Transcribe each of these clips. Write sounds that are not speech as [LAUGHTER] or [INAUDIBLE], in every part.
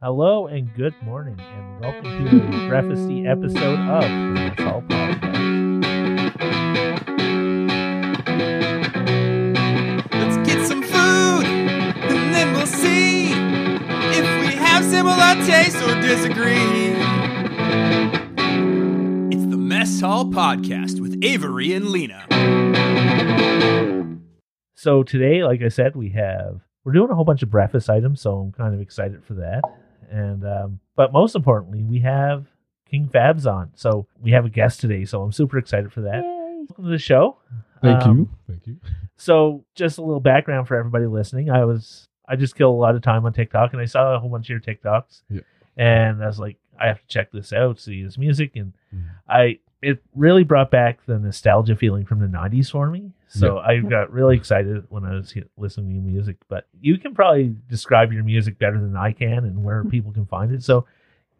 Hello and good morning, and welcome to a breakfasty episode of the Mess Hall Podcast. Let's get some food, and then we'll see if we have similar tastes or disagree. It's the Mess Hall Podcast with Avery and Lena. So today, like I said, we have we're doing a whole bunch of breakfast items, so I'm kind of excited for that. And um, but most importantly, we have King Fabbs on. So we have a guest today, so I'm super excited for that. Welcome to the show. Thank Um, you. Thank you. So, just a little background for everybody listening. I was I just kill a lot of time on TikTok, and I saw a whole bunch of your TikToks, Yeah. and I was like, I have to check this out, see his music, and Mhm. I it really brought back the nostalgia feeling from the '90s for me. So I got really excited when I was listening to your music. But you can probably describe your music better than I can, and where people can find it. So.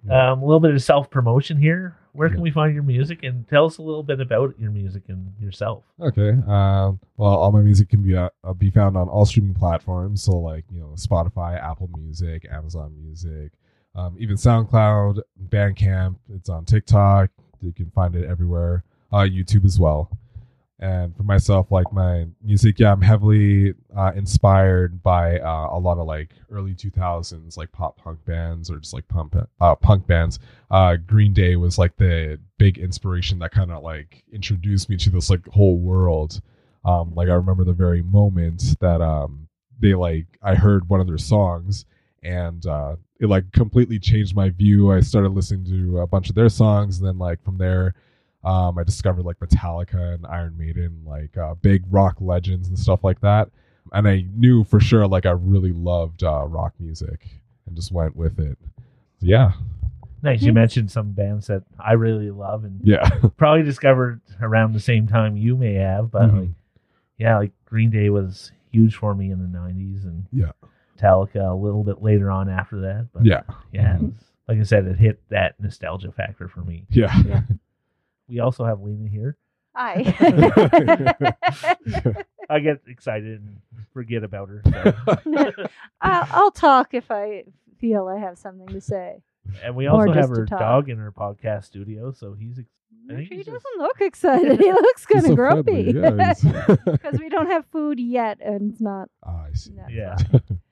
Um, a little bit of self promotion here. Where can Yeah. we find your music? And tell us a little bit about your music and yourself. Okay. Um, well, all my music can be uh, uh, be found on all streaming platforms. So, like you know, Spotify, Apple Music, Amazon Music, um, even SoundCloud, Bandcamp. It's on TikTok. You can find it everywhere. Uh, YouTube as well. And for myself, like my music, yeah, I'm heavily uh, inspired by uh, a lot of like early 2000s, like pop punk bands or just like punk uh, punk bands. Uh, Green Day was like the big inspiration that kind of like introduced me to this like whole world. Um, like I remember the very moment that um, they like I heard one of their songs and uh, it like completely changed my view. I started listening to a bunch of their songs, and then like from there, um, I discovered like Metallica and Iron Maiden, like uh, big rock legends and stuff like that. And I knew for sure like I really loved uh, rock music and just went with it. yeah, Nice. You mentioned some bands that I really love and yeah, [LAUGHS] probably discovered around the same time you may have, but Mhm. like, yeah, like Green Day was huge for me in the '90s, and Yeah. Metallica a little bit later on after that. But yeah, yeah, it Mhm. was- like I said, it hit that nostalgia factor for me. yeah. We also have Lena here. Hi. [LAUGHS] [LAUGHS] I get excited and forget about her. So. [LAUGHS] I'll, I'll talk if I feel I have something to say. and we also have just her dog in her podcast studio, so he's ex- I think He doesn't just- look excited. He looks kind of so grumpy. friendly, yeah, Because we don't have food yet, and it's not. Ah, I see. No. yeah.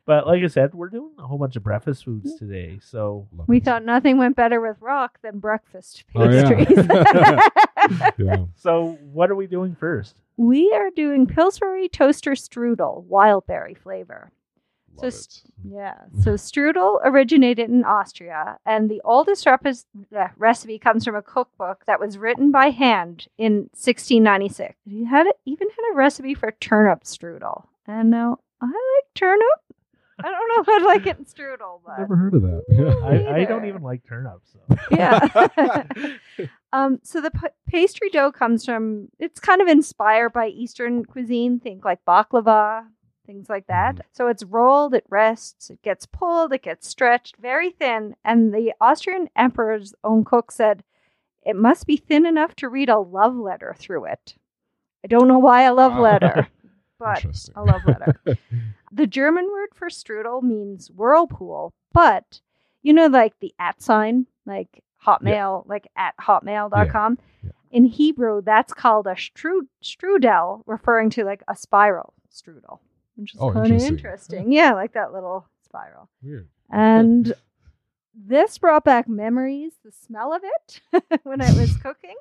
But like I said, we're doing a whole bunch of breakfast foods today, so Love We it. thought nothing went better with rock than breakfast Oh, yeah. pastries. [LAUGHS] [LAUGHS] yeah. so what are we doing first? we are doing Pillsbury toaster strudel, wild berry flavor. So Love s- it. Yeah. So strudel originated in Austria, and the oldest repis- uh, recipe comes from a cookbook that was written by hand in 1696. He had it, even had a recipe for turnip strudel, and now I like turnip. I don't know if I'd like it in strudel, but Never heard of that. [LAUGHS] Yeah. I, I don't even like turnips. So. [LAUGHS] yeah. [LAUGHS] um, so the p- pastry dough comes from. It's kind of inspired by Eastern cuisine. Think like baklava, things like that. Mhm. So it's rolled, it rests, it gets pulled, it gets stretched very thin. And the Austrian emperor's own cook said it must be thin enough to read a love letter through it. I don't know why a love letter, but a love letter. The German word for strudel means whirlpool, but you know, like the at sign, like Hotmail, like at hotmail.com. Yeah. In Hebrew, that's called a stru- strudel, referring to like a spiral strudel, which is Oh, kind of interesting. interesting. Yeah, like that little spiral. Weird. And [LAUGHS] this brought back memories, the smell of it [LAUGHS] when I was [LAUGHS] cooking.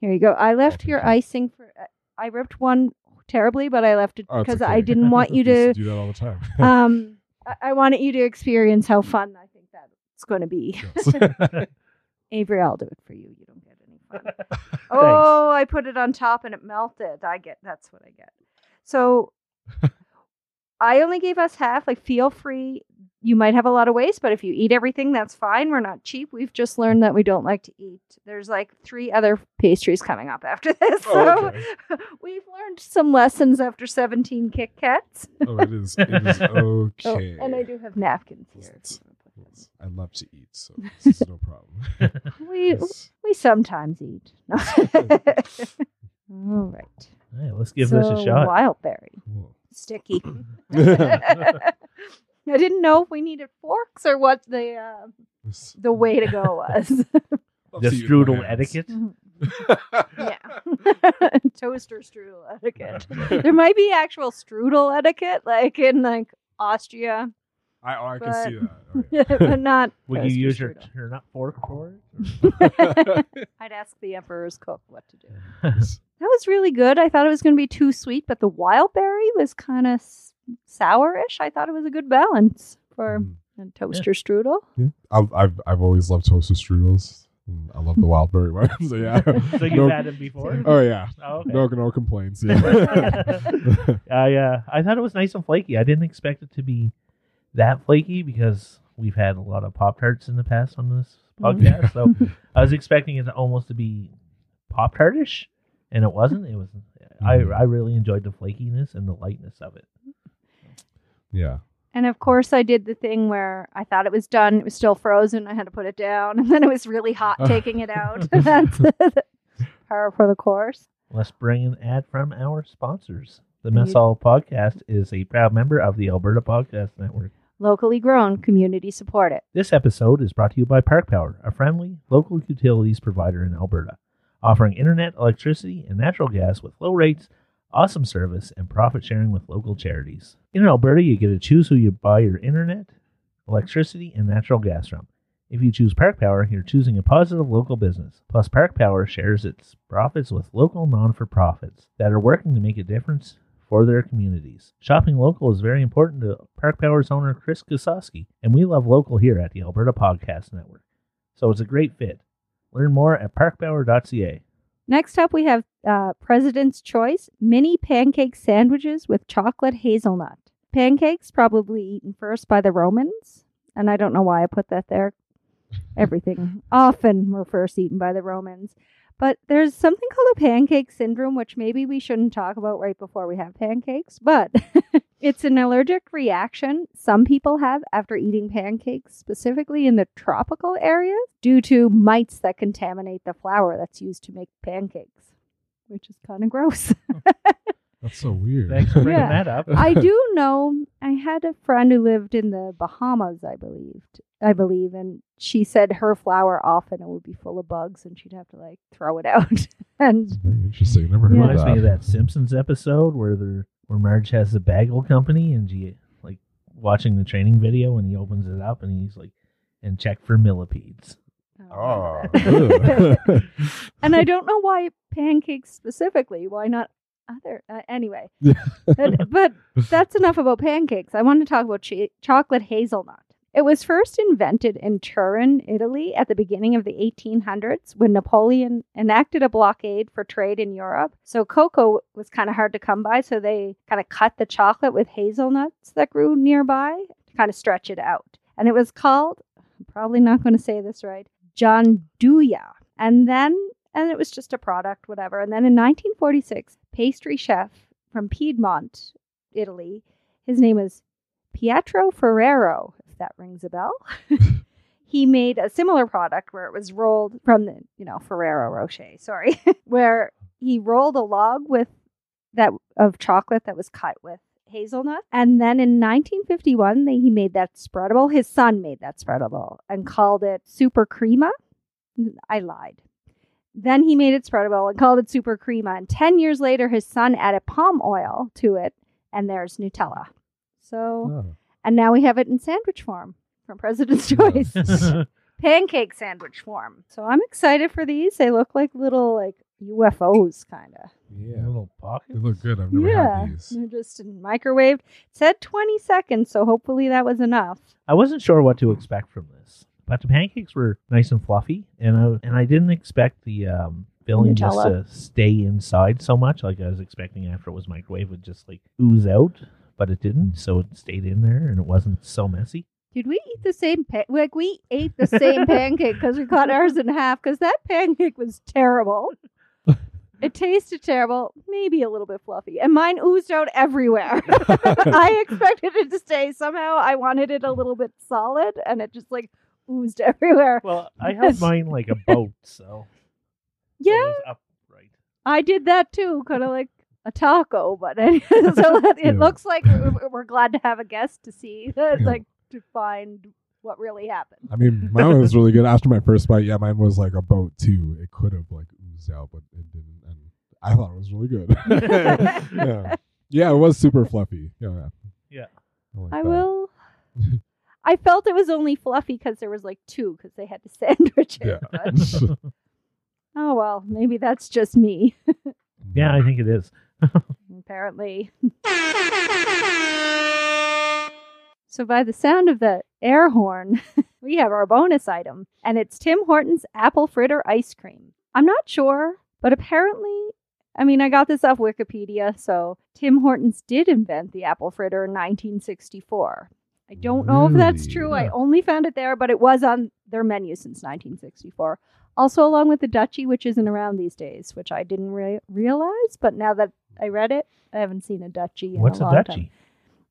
Here you go. I left your icing for. Uh, I ripped one terribly, but I left it Oh, because okay. I didn't [LAUGHS] want you to do that all the time. [LAUGHS] um I, I wanted you to experience how fun I think that's going to be. Yes. [LAUGHS] Avery, I'll do it for you. You don't get any fun. oh, I put it on top and it melted. I get that's what I get. So I only gave us half. Like, feel free. You might have a lot of waste, but if you eat everything, that's fine. We're not cheap. We've just learned that we don't like to eat. There's like three other pastries coming up after [LAUGHS] this. Oh, so Oh, okay. [LAUGHS] we've learned some lessons after 17 Kit Kats. Oh, it is. It is [LAUGHS] Oh, okay. and I do have napkins here. Yes. you wanna put them. Yes, I love to eat, so this is no problem. We Yes. we sometimes eat. All right. All right, let's give this a shot. Wild berry, Cool. sticky. I didn't know if we needed forks or what the uh, the way to go [LAUGHS] was. The to use my strudel etiquette. [LAUGHS] yeah, [LAUGHS] toaster strudel etiquette. there might be actual strudel etiquette, like in like Austria, I, oh, I can see that. Oh, yeah. but not. Would you use your strudel. turn fork for it? I'd ask the emperor's cook what to do. That was really good. I thought it was going to be too sweet, but the wild berry was kind of s- sourish. I thought it was a good balance for Mm. a toaster strudel. Yeah. I've, I've I've always loved toaster strudels. I love the wild berry ones. so yeah. [LAUGHS] so you've No- had it before? Oh yeah. Oh, okay. No no complaints. Yeah. [LAUGHS] [LAUGHS] I uh, I thought it was nice and flaky. I didn't expect it to be that flaky because we've had a lot of Pop Tarts in the past on this Mhm. podcast. So I was expecting it to almost to be Pop Tartish, and it wasn't. It was. I Mhm. I really enjoyed the flakiness and the lightness of it. Yeah. And of course, I did the thing where I thought it was done. It was still frozen. I had to put it down, [LAUGHS] and then it was really hot [LAUGHS] taking it out. [LAUGHS] That's the power for the course. Let's bring an ad from our sponsors. The You- Mess Hall Podcast is a proud member of the Alberta Podcast Network. Locally grown, community supported. This episode is brought to you by Park Power, a friendly local utilities provider in Alberta, offering internet, electricity, and natural gas with low rates, awesome service, and profit sharing with local charities. In Alberta, you get to choose who you buy your internet, electricity, and natural gas from. If you choose Park Power, you're choosing a positive local business. Plus, Park Power shares its profits with local non for profits that are working to make a difference for their communities. Shopping local is very important to Park Power's owner, Chris Kosowski, and we love local here at the Alberta Podcast Network. So it's a great fit. Learn more at parkpower.ca. Next up, we have uh, President's Choice mini pancake sandwiches with chocolate hazelnut. Pancakes, probably eaten first by the Romans. And I don't know why I put that there. Everything [LAUGHS] often were first eaten by the Romans. But there's something called a pancake syndrome, which maybe we shouldn't talk about right before we have pancakes. But [LAUGHS] it's an allergic reaction some people have after eating pancakes, specifically in the tropical areas, due to mites that contaminate the flour that's used to make pancakes, which is kind of gross. Hmm. [LAUGHS] That's so weird. Thanks for bringing Yeah. that up. I [LAUGHS] do know I had a friend who lived in the Bahamas, I believed. I believe, and she said her flour often it would be full of bugs and she'd have to like throw it [LAUGHS] out. and That's very interesting. Never heard Reminds of me of that. that Simpsons episode where they're where Marge has the bagel company and she like watching the training video and he opens it up and he's like and check for millipedes. Oh. Oh. [LAUGHS] and I don't know why pancakes specifically. Why not other? Uh, anyway, [LAUGHS] but, but that's enough about pancakes. I want to talk about ch- chocolate hazelnut. It was first invented in Turin, Italy, at the beginning of the 1800s when Napoleon enacted a blockade for trade in Europe. So cocoa was kind of hard to come by, so they kind of cut the chocolate with hazelnuts that grew nearby to kind of stretch it out. And it was called, I'm probably not going to say this right, Gianduja. And then, and it was just a product, whatever. And then in 1946, pastry chef from Piedmont, Italy, his name was Pietro Ferrero, if that rings a bell. [LAUGHS] he made a similar product where it was rolled from the, you know, Ferrero Rocher, sorry, [LAUGHS] where he rolled a log with that of chocolate that was cut with hazelnut. And then in 1951, they, he made that spreadable. His son made that spreadable and called it Super Crema. I lied. Then he made it spreadable and called it Super Crema. And 10 years later, his son added palm oil to it, and there's Nutella. So, Oh. and now we have it in sandwich form from President's [LAUGHS] Choice. [LAUGHS] Pancake sandwich form. So I'm excited for these. They look like little like UFOs kind of. Yeah. Little pockets. They look good. I've never Yeah. had these. They're just in microwave. It said 20 seconds, so hopefully that was enough. I wasn't sure what to expect from this, but the pancakes were nice and fluffy, and I and I didn't expect the um, filling just to stay inside so much. Like I was expecting after it was microwave, would just like ooze out, but it didn't. So it stayed in there, and it wasn't so messy. Did we eat the same pa- like we ate the same [LAUGHS] pancake because we cut ours in half because that pancake was terrible. [LAUGHS] It tasted terrible, maybe a little bit fluffy, and mine oozed out everywhere. [LAUGHS] I expected it to stay. Somehow, I wanted it a little bit solid, and it just like oozed [LAUGHS] everywhere. Well, I held mine like a boat, [LAUGHS] so so it Yeah, was upright. I did that too, kind of like a taco, but [LAUGHS] so it Yeah. looks like we're, we're glad to have a guest to see, Yeah. like to find what really happened. I mean, mine was really good. After my first bite, yeah, mine was like a boat too. It could have like oozed out, but it didn't, and I thought it was really good. yeah, yeah, it was super fluffy. Yeah, Yeah. like I will. I felt it was only fluffy because there was like two because they had to [LAUGHS] sandwich it. Yeah. but- [LAUGHS] oh well, maybe that's just me. yeah, I think it is. [LAUGHS] Apparently. so by the sound of the air horn, we have our bonus item, and it's Tim Hortons apple fritter ice cream. I'm not sure, but apparently. I mean, I got this off Wikipedia, so Tim Hortons did invent the apple fritter in 1964. I don't know if that's Really? true. I only found it there, but it was on their menu since 1964. Also, along with the Dutchie, which isn't around these days, which I didn't re- realize, but now that I read it, I haven't seen a Dutchie in What's a a long Dutchie? time.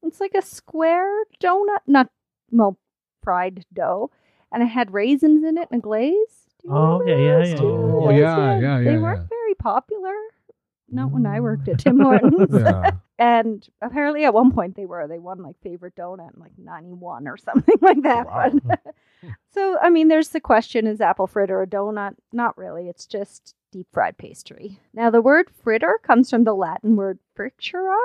It's like a square donut, not well, fried dough, and it had raisins in it and a glaze. Do you Oh, okay, yeah, yeah, yeah. Oh, those? yeah, yeah, They yeah, weren't yeah. very popular. Not when I worked at [LAUGHS] Tim Hortons. yeah. And apparently, at one point, they were. They won like favorite donut in like '91 or [LAUGHS] something like that. Oh, wow. But [LAUGHS] so, I mean, there's the question: Is apple fritter a donut? Not really. It's just deep fried pastry. Now, the word fritter comes from the Latin word fritura.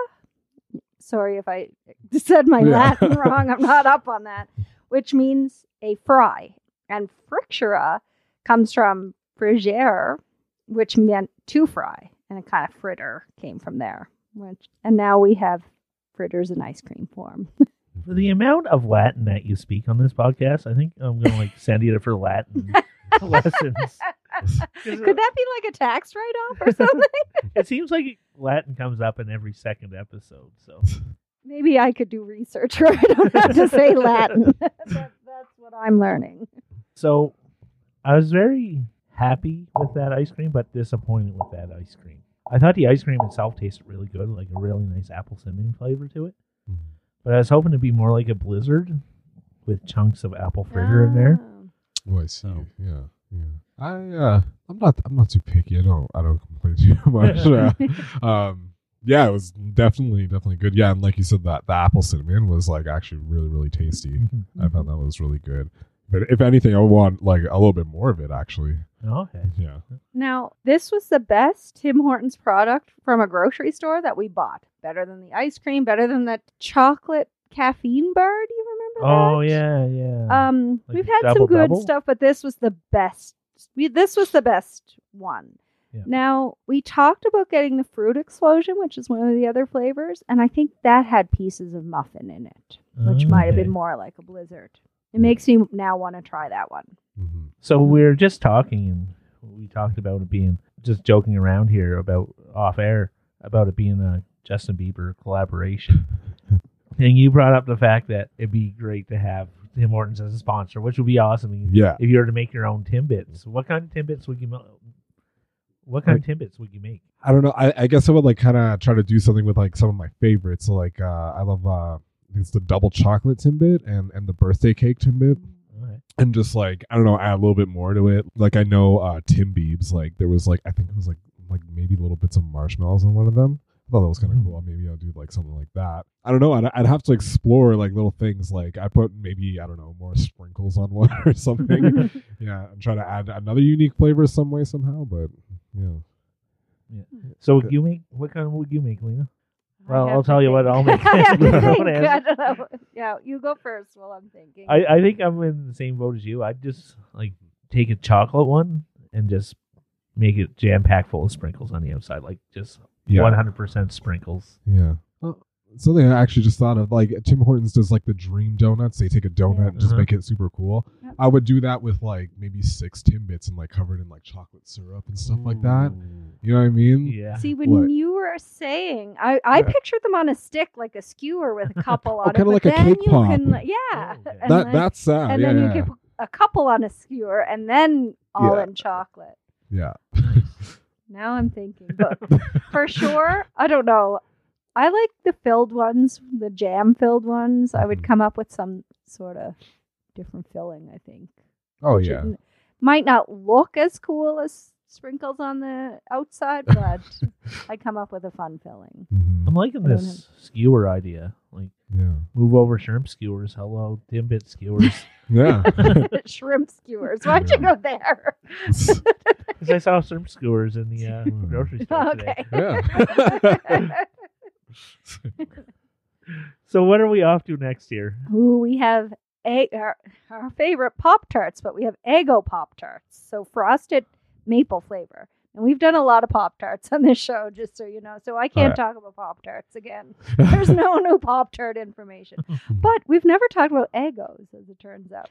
Sorry if I [LAUGHS] said my Yeah. Latin wrong. I'm not up on that. Which means a fry, and fritura comes from frigere, which meant to fry, and a kind of fritter came from there. Which, and now we have fritters in ice cream form. [LAUGHS] For the amount of Latin that you speak on this podcast, I think I'm gonna like send you for Latin [LAUGHS] [LAUGHS] lessons. Could that be like a tax write off or something? It seems like Latin comes up in every second episode. So Maybe I could do research where I don't have to say Latin. that, that's what I'm learning. So I was very happy with that ice cream, but disappointed with that ice cream. I thought the ice cream itself tasted really good, like a really nice apple cinnamon flavor to it. Mhm. But I was hoping to be more like a blizzard with chunks of apple fritter in there. Oh. Oh, I see. So. Yeah, yeah. I uh, I'm not I'm not too picky. I don't I don't complain [LAUGHS] too much. [LAUGHS] Uh, um, yeah, it was definitely definitely good. Yeah, and like you said, that the apple cinnamon was like actually really really tasty. Mm-hmm. I found that was really good. But if anything, I want like a little bit more of it actually. Okay. Yeah. Now, this was the best Tim Hortons product from a grocery store that we bought. Better than the ice cream, better than that chocolate caffeine bar. Do you remember Oh that? yeah, yeah. Um, Like we've had some good double-double? stuff, but this was the best. We, this was the best one. Yeah. Now we talked about getting the fruit explosion, which is one of the other flavors, and I think that had pieces of muffin in it, which might have been more like a blizzard. It makes me now want to try that one. hmm So we were just talking, and we talked about it being just joking around here about off air about it being a Justin Bieber collaboration. [LAUGHS] and you brought up the fact that it'd be great to have Tim Hortons as a sponsor, which would be awesome. Yeah. If you were to make your own Timbits, what kind of Timbits would you? mo- What kind of Timbits would you make? I don't know. I, I guess I would like kind of try to do something with like some of my favorites. So like uh, I love uh, it's the double chocolate timbit and and the birthday cake timbit. Right. and just like I don't know, add a little bit more to it. Like I know uh Timbiebs, like there was like I think it was like like maybe little bits of marshmallows on one of them. I thought that was kind of Mm. cool. Maybe I'll do like something like that. I don't know. I'd, I'd have to explore like little things. Like I put maybe I don't know more sprinkles on [LAUGHS] one or something. [LAUGHS] yeah, and try to add another unique flavor some way somehow. But yeah. yeah, So would you make what kind would you make, Lena? I Well, I'll to tell you what. I'll make. [LAUGHS] I have to [LAUGHS] I think. I don't know. Yeah, you go first while I'm thinking. I, I think I'm in the same boat as you. I'd just like take a chocolate one and just make it jam packed full of sprinkles on the outside, like just yeah, 100% sprinkles. yeah. Well, something I actually just thought of, like Tim Hortons does like the dream donuts. They take a donut Yeah. and just Uh-huh. make it super cool. Yep. I would do that with like maybe six Timbits and like covered in like chocolate syrup and stuff like that. You know what I mean? Yeah. See, when What? you were saying, I, I Yeah. pictured them on a stick, like a skewer with a [LAUGHS] couple on it. kinda like a cake you pop. Can, yeah. Oh, okay. That then, that's sad. and yeah, then you yeah. could put a couple on a skewer and then all Yeah. in chocolate. yeah. Now I'm thinking, but for sure, I don't know. I like the filled ones, the jam filled ones. I would Mhm. come up with some sort of different filling, I think. Oh which yeah. might not look as cool as sprinkles on the outside, [LAUGHS] but I come up with a fun filling. Mhm. I'm liking I don't this skewer idea. Like Yeah. move over shrimp skewers. Hello, Timbit skewers. [LAUGHS] [LAUGHS] Yeah. Shrimp skewers. Why'd you go there? Because I saw shrimp skewers in the uh, grocery store okay. today. yeah. [LAUGHS] So what are we off to next year? Ooh, we have egg, our, our favorite Pop Tarts, but we have Eggo Pop Tarts. So frosted maple flavor. And we've done a lot of Pop Tarts on this show, just so you know. So I can't Alright. talk about Pop Tarts again. [LAUGHS] There's no new Pop Tart information. [LAUGHS] But we've never talked about Eggos, as it turns out.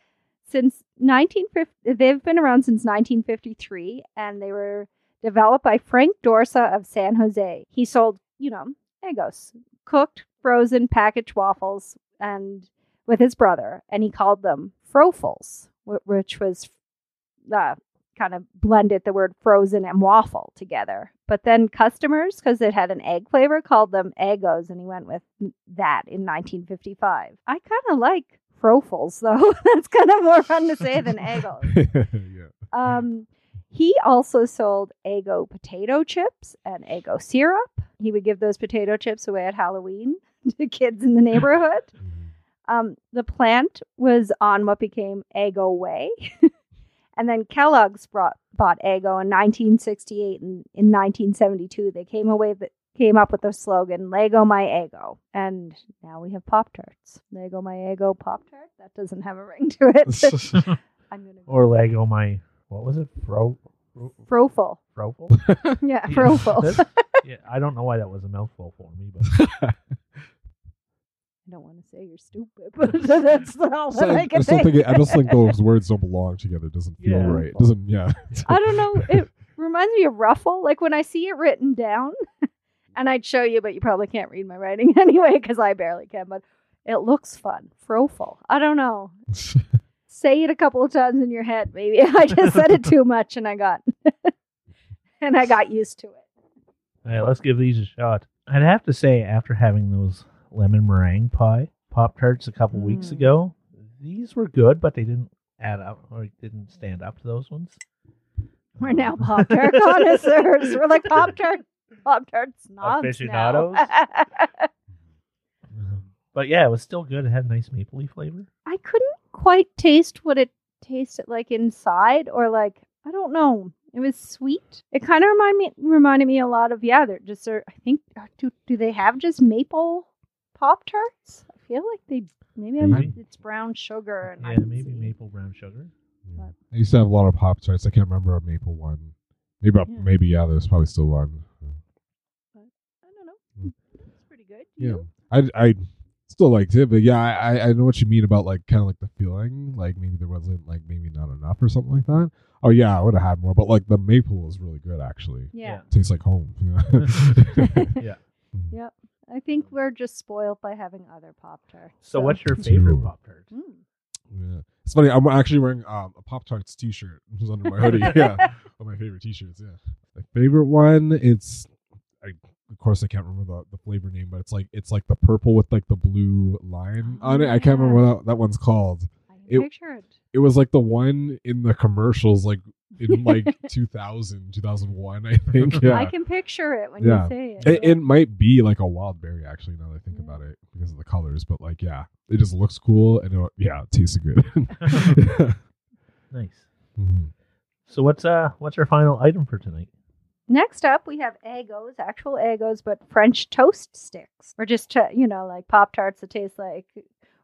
Since 1950, they've been around since 1953, and they were developed by Frank Dorsa of San Jose. He sold, you know, Eggos, cooked, frozen, packaged waffles, and with his brother, and he called them Frofels, wh- which was uh, kind of blended the word frozen and waffle together. But then customers, because it had an egg flavor, called them Eggos, and he went with that in 1955. I kind of like Frofels, though. [LAUGHS] That's kind of more fun to say than [LAUGHS] Eggos. yeah. Um, he also sold Eggo potato chips and Eggo syrup. He would give those potato chips away at Halloween [LAUGHS] to kids in the neighborhood. [LAUGHS] Um, the plant was on what became Eggo Way. [LAUGHS] and then Kellogg's brought, bought Eggo in 1968 and in 1972 they came away that came up with the slogan L'Eggo my Eggo. And now we have Pop Tarts. L'Eggo my Eggo Pop Tart. That doesn't have a ring to it. I'm gonna Or L'Eggo my what was it? Fro Frofel. Frofel? [LAUGHS] Yeah, [LAUGHS] Yeah, Frofel. that's- [LAUGHS] yeah, I don't know why that was a mouthful for me, but I don't want to say you're stupid, but that's all So that I, I can just don't think. think it, I just think those words don't belong together. It doesn't feel Yeah. right. It doesn't yeah. I don't know. It reminds me of Ruffle. Like when I see it written down, and I'd show you, but you probably can't read my writing anyway because I barely can. But it looks fun. Frofel. I don't know. Say it a couple of times in your head. Maybe [LAUGHS] I just said it too much, and I got [LAUGHS] and I got used to it. All right, let's give these a shot. I'd have to say, after having those lemon meringue pie Pop Tarts a couple weeks Mm. ago, these were good, but they didn't add up or didn't stand up to those ones. We're now Pop Tart [LAUGHS] connoisseurs. We're like Pop Tart, Pop Tart snobs Aficionados? now. But yeah, it was still good. It had a nice mapley flavor. I couldn't quite taste what it tasted like inside, or like I don't know. It was sweet. It kind of remind me reminded me a lot of yeah. They're just are, I think uh, do do they have just maple pop tarts? I feel like they maybe, Maybe. it's brown sugar and Yeah, maybe see- maple brown sugar. Yeah. I used to have a lot of Pop Tarts. I can't remember a maple one. Maybe Yeah. maybe yeah. There's probably still one. I don't know. It's pretty good. Yeah, You? I I still liked it, but yeah, I I- I know what you mean about like kind of like the feeling, like maybe there wasn't like maybe not enough or something like that. Oh yeah, I would have had more, but like the maple was really good actually. Yeah. Tastes like home. [LAUGHS] [LAUGHS] Yeah. Yep. I think we're just spoiled by having other pop tarts. So, what's your favorite Pop Tart? Mm. yeah. It's funny. I'm actually wearing um, a Pop Tarts T-shirt, which is [LAUGHS] under my hoodie. yeah, one of my favorite T-shirts. Yeah, my favorite one. It's I, of course I can't remember the, the flavor name, but it's like it's like the purple with like the blue line on it. I can't remember what that, that one's called. I can It- picture it. It was like the one in the commercials, like in [LAUGHS] like 2000, 2001, I [LAUGHS] think. Yeah. I can picture it when Yeah. you say it. It, yeah. it might be like a wild berry, actually. Now that I think Yeah. about it, because of the colors. But like, yeah, it just looks cool, and it, yeah, it tasted good. [LAUGHS] Nice. Mhm. So what's uh what's our final item for tonight? Next up, we have Eggos, actual Eggos, but French toast sticks. Or just, you know, like Pop Tarts that taste like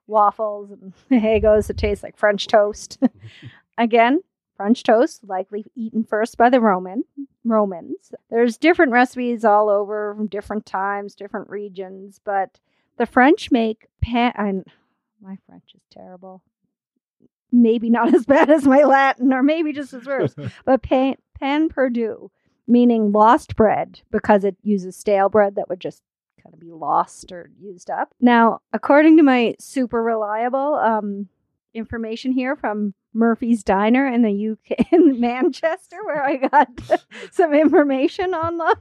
waffles and [LAUGHS] Eggos that taste like French toast. [LAUGHS] Again, French toast, likely eaten first by the Roman Romans. There's different recipes all over from different times, different regions, but the French make pan. I'm, my French is terrible. Maybe not [LAUGHS] as bad as my Latin, or maybe just as worse but pan, pan perdue, meaning lost bread, because it uses stale bread that would just kind of be lost or used up. Now, according to my super reliable um, information here from Murphy's Diner in the UK [LAUGHS] in Manchester, where I got [LAUGHS] some information online.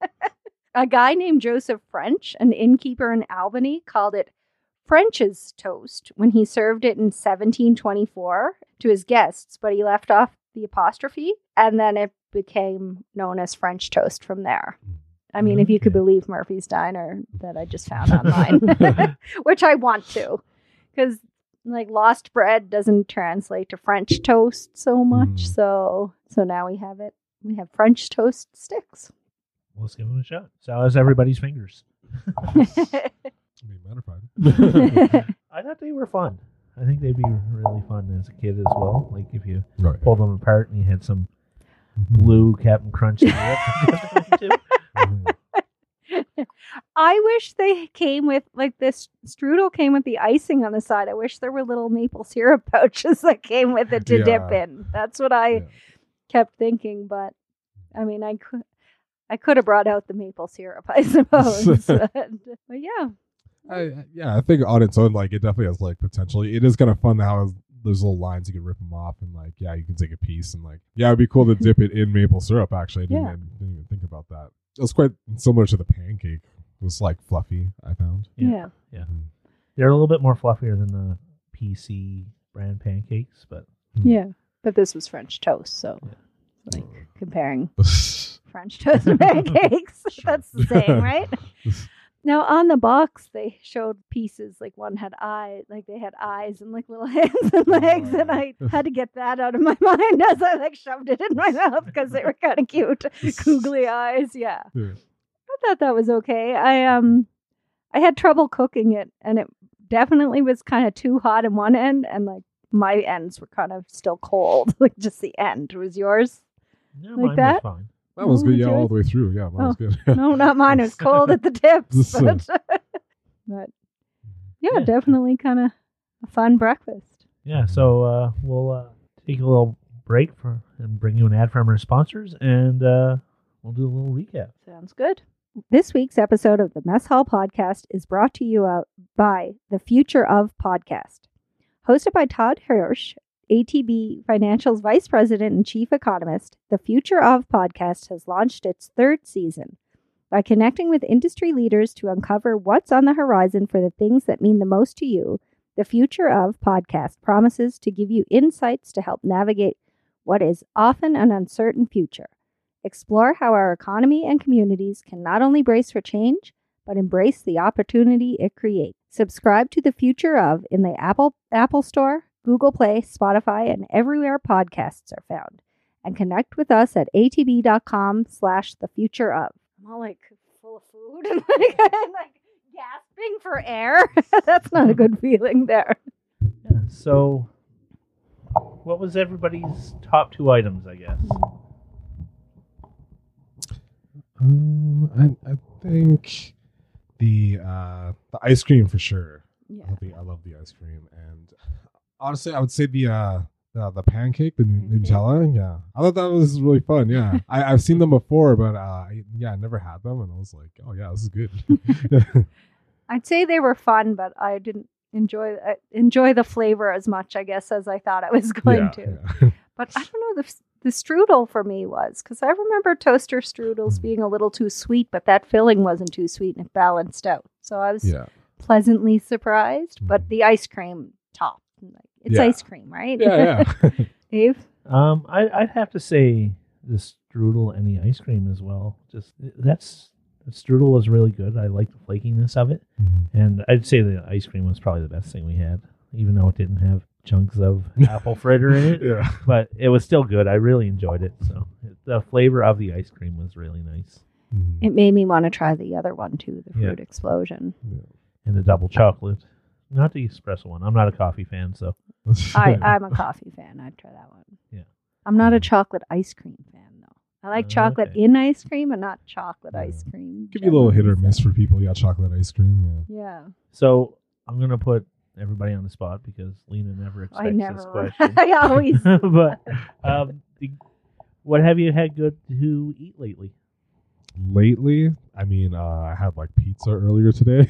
[LAUGHS] A guy named Joseph French, an innkeeper in Albany, called it French's toast when he served it in 1724 to his guests, but he left off the apostrophe, and then it became known as French toast from there. I mean, if you could believe Murphy's Diner that I just found online, [LAUGHS] [LAUGHS] which I want to, because like lost bread doesn't translate to French toast so much. Mm. So so now we have it. We have French toast sticks. Let's give them a shot. So how's everybody's fingers? [LAUGHS] Be modified. I thought they were fun. I think they'd be really fun as a kid as well. Like if you Right. pulled them apart and you had some Mhm. blue Captain Crunch. syrup to dip into. I wish they came with like this strudel came with the icing on the side. I wish there were little maple syrup [LAUGHS] pouches that came with it to dip in. That's what I Yeah. kept thinking, but I mean, I could I could have brought out the maple syrup, I [LAUGHS] suppose. [LAUGHS] but, but yeah, I, yeah, I think on its own, like it definitely has like potential. It is kind of fun how there's little lines you can rip them off, and like yeah, you can take a piece, and like yeah, it'd be cool to dip it in maple syrup. Actually, I didn't, Yeah. I didn't even think about that. It was quite similar to the pancake. It was like fluffy. I found. yeah. Yeah. Mhm. They're a little bit more fluffier than the PC brand pancakes, but Yeah. But this was French toast, so Yeah. it's like comparing. [LAUGHS] French toast and [LAUGHS] pancakes. Sure. [LAUGHS] That's the same, right? Now on the box they showed pieces like one had eyes, like they had eyes and like little [LAUGHS] hands and legs, and I had to get that out of my [LAUGHS] mind as I like shoved it in my mouth because they were kind of cute, [LAUGHS] googly eyes. Yeah, Yeah. I thought that was okay. I um, I had trouble cooking it, and it definitely was kind of too hot in one end, and like my ends were kind of still cold, like just the end. Was yours? no, Like mine that? was fine. That was Oh, good. Yeah, yours? all the way through. Yeah, mine was [LAUGHS] good. No, not mine. It was cold at the [LAUGHS] tips. But, [LAUGHS] but yeah, Yeah. definitely kind of a fun breakfast. Yeah, so uh, we'll uh, take a little break for and bring you an ad from our sponsors, and uh, we'll do a little recap. Sounds good. This week's episode of the Mess Hall Podcast is brought to you out by the Future of Podcast. Hosted by Todd Hirsch, ATB Financial's Vice President and Chief Economist, the Future of Podcast has launched its third season. By connecting with industry leaders to uncover what's on the horizon for the things that mean the most to you, the Future of Podcast promises to give you insights to help navigate what is often an uncertain future. Explore how our economy and communities can not only brace for change, but embrace the opportunity it creates. Subscribe to the future of in the Apple Apple Store, Google Play, Spotify, and everywhere podcasts are found. And connect with us at atb.com slash the future of. I'm all like full of food and like, [LAUGHS] and, like gasping for air. [LAUGHS] That's not a good feeling there. Yeah, so what was everybody's top two items? I guess. Um, I, I think the uh, the ice cream for sure. Yeah. I love the, I love the ice cream, and honestly, I would say the uh, the, the pancake, the Pancake. Nutella. Yeah, I thought that was really fun. Yeah, [LAUGHS] I, I've seen them before, but uh, I, yeah, I never had them, and I was like, oh yeah, this is good. [LAUGHS] [LAUGHS] I'd say they were fun, but I didn't enjoy uh, enjoy the flavor as much, I guess, as I thought I was going yeah, to. yeah. But I don't know the the strudel for me was because I remember toaster strudels Mm. being a little too sweet, but that filling wasn't too sweet and it balanced out. So I was yeah, pleasantly surprised. But Mhm. the ice cream top, like, it's Yeah. ice cream, right? yeah, yeah. [LAUGHS] [LAUGHS] Dave, Um, I, I'd have to say the strudel and the ice cream as well. Just that's the strudel was really good. I like the flakiness of it, Mhm. and I'd say the ice cream was probably the best thing we had, even though it didn't have chunks of [LAUGHS] apple fritter in it. yeah. But it was still good. I really enjoyed it. So the flavor of the ice cream was really nice, Mhm. it made me want to try the other one too, the Yeah. fruit explosion. and the double chocolate. Not the espresso one. I'm not a coffee fan, so I, [LAUGHS] I'm a coffee fan. I'd try that one. Yeah. I'm not a chocolate ice cream fan though. I like chocolate Okay. in ice cream and not chocolate Yeah. ice cream. Could be a little hit or generally, miss so- for people. Yeah, chocolate ice cream. Yeah. Yeah. so I'm gonna put everybody on the spot because Lena never expects I this never. [LAUGHS] question. I always. [LAUGHS] but um, the- what have you had good to eat lately? lately i mean uh i had like pizza earlier today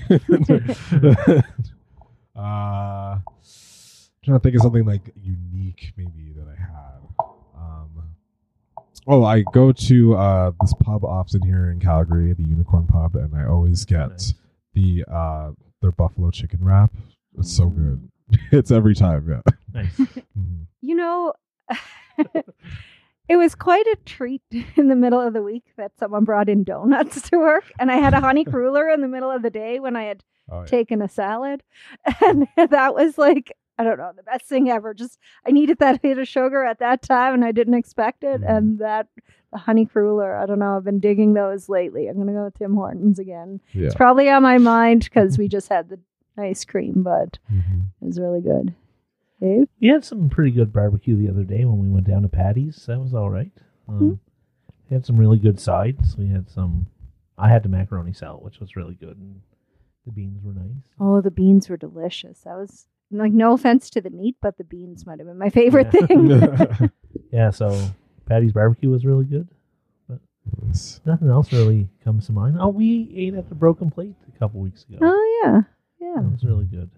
uh trying to think of something like unique maybe that i had um oh i go to uh this pub often here in calgary the unicorn pub and i always get Nice. the uh their buffalo chicken wrap it's so good [LAUGHS] it's every time yeah Nice. [LAUGHS] Mhm. You know, [LAUGHS] it was quite a treat [LAUGHS] in the middle of the week that someone brought in donuts to work, and I had a honey [LAUGHS] cruller in the middle of the day when I had Oh, yeah. taken a salad, [LAUGHS] and that was like I don't know the best thing ever. Just I needed that hit of sugar at that time, and I didn't expect it, and that. The honey cruller. I don't know. I've been digging those lately. I'm gonna go with Tim Hortons again. yeah. It's probably on my mind because we just had the ice cream, but Mhm. it was really good. Dave? We had some pretty good barbecue the other day when we went down to Patty's. That was all right. Um, Hmm. We had some really good sides. We had some. I had the macaroni salad, which was really good, and the beans were nice. Oh, the beans were delicious. That was like no offense to the meat, but the beans might have been my favorite Yeah. thing. [LAUGHS] [LAUGHS] Yeah, so Patty's barbecue was really good. Yes. Nothing else really comes to mind. Oh, we ate at the Broken Plate a couple weeks ago. oh yeah, yeah. That was really good.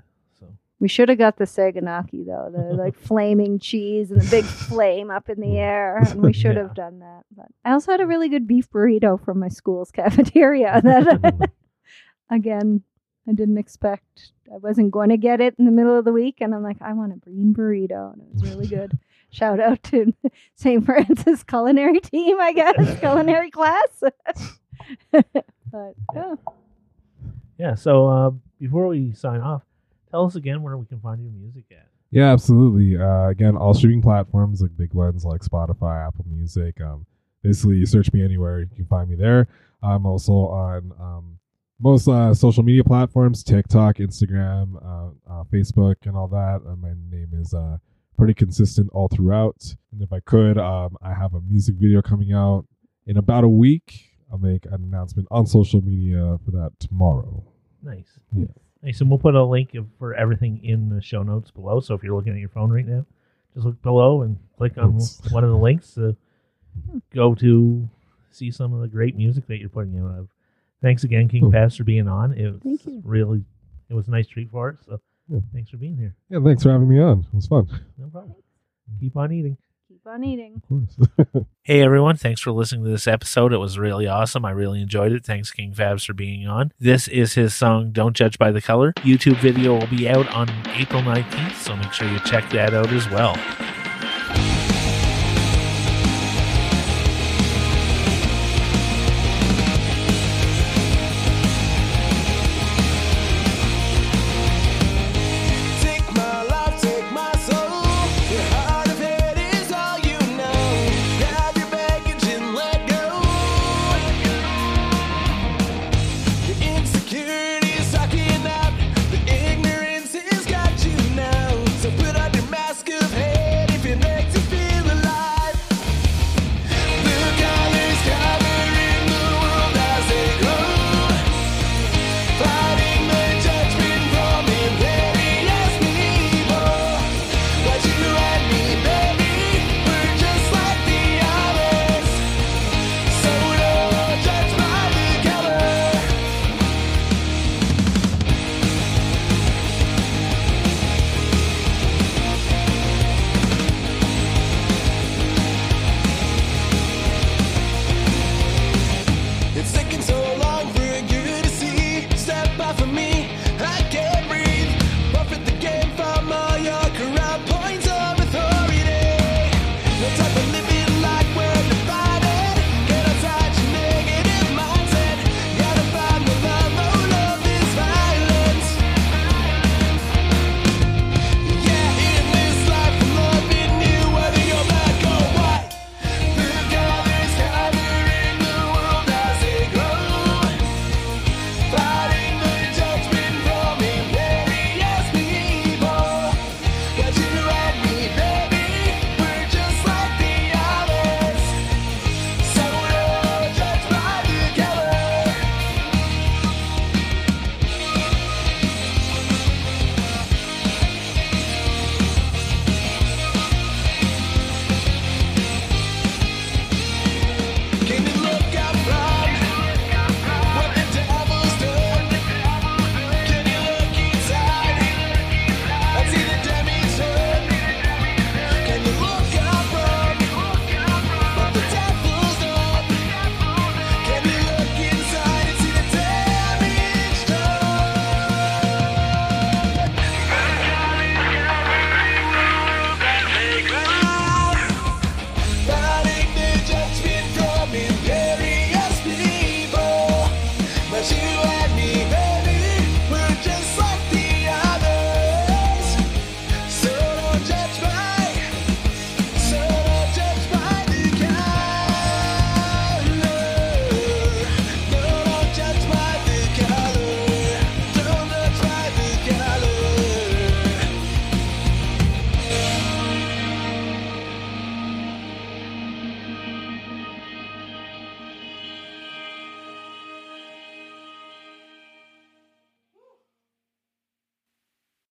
We should have got the saganaki though, the like [LAUGHS] flaming cheese and the big flame up in the [LAUGHS] air, and we should Yeah. have done that. But I also had a really good beef burrito from my school's [LAUGHS] cafeteria. That again, I didn't expect. I wasn't going to get it in the middle of the week, and I'm like, I want a green burrito, and it was really good. Shout out to St. Francis culinary team, I guess, culinary class. but yeah. yeah, so uh, before we sign off, tell us again where we can find your music at. Yeah, absolutely. Uh, again, all streaming platforms like big ones like Spotify, Apple Music. Um, basically, you search me anywhere, you can find me there. I'm also on um, most uh, social media platforms: TikTok, Instagram, uh, uh, Facebook, and all that. My name is uh, pretty consistent all throughout. And if I could, um, I have a music video coming out in about a week. I'll make an announcement on social media for that tomorrow. Nice. Yeah. Nice. And we'll put a link for everything in the show notes below. So if you're looking at your phone right now, just look below and click on Oops. one of the links to [LAUGHS] go to see some of the great music that you're putting out. Of. Thanks again, King Oh. Pass, for being on. It was Thank you. really, it was a nice treat for us. So Yeah. thanks for being here. Yeah, thanks for having me on. It was fun. No problem. Keep on eating. Keep on eating. Of course. [LAUGHS] Hey everyone, thanks for listening to this episode. It was really awesome. I really enjoyed it. Thanks King Fabbs for being on. This is his song Don't Judge by the Color. YouTube video will be out on April 19th, so make sure you check that out as well.